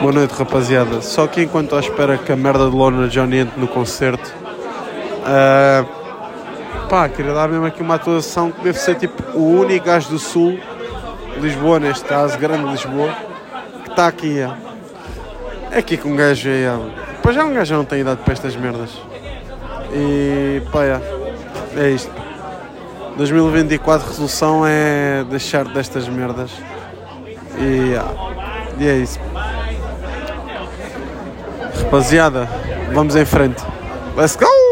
Boa noite, rapaziada. Só que enquanto à espera que a merda de Lona Johnny entre no concerto, uh, pá, queria dar mesmo aqui uma atuação que deve ser tipo o único gajo do Sul, Lisboa neste caso, grande Lisboa, que está aqui. É, é aqui com um gajo aí. É, pois já um gajo não tem idade para estas merdas. E pá, é, é isto. 2024 resolução é deixar destas merdas. E, e é isso. Rapaziada, vamos em frente. Let's go!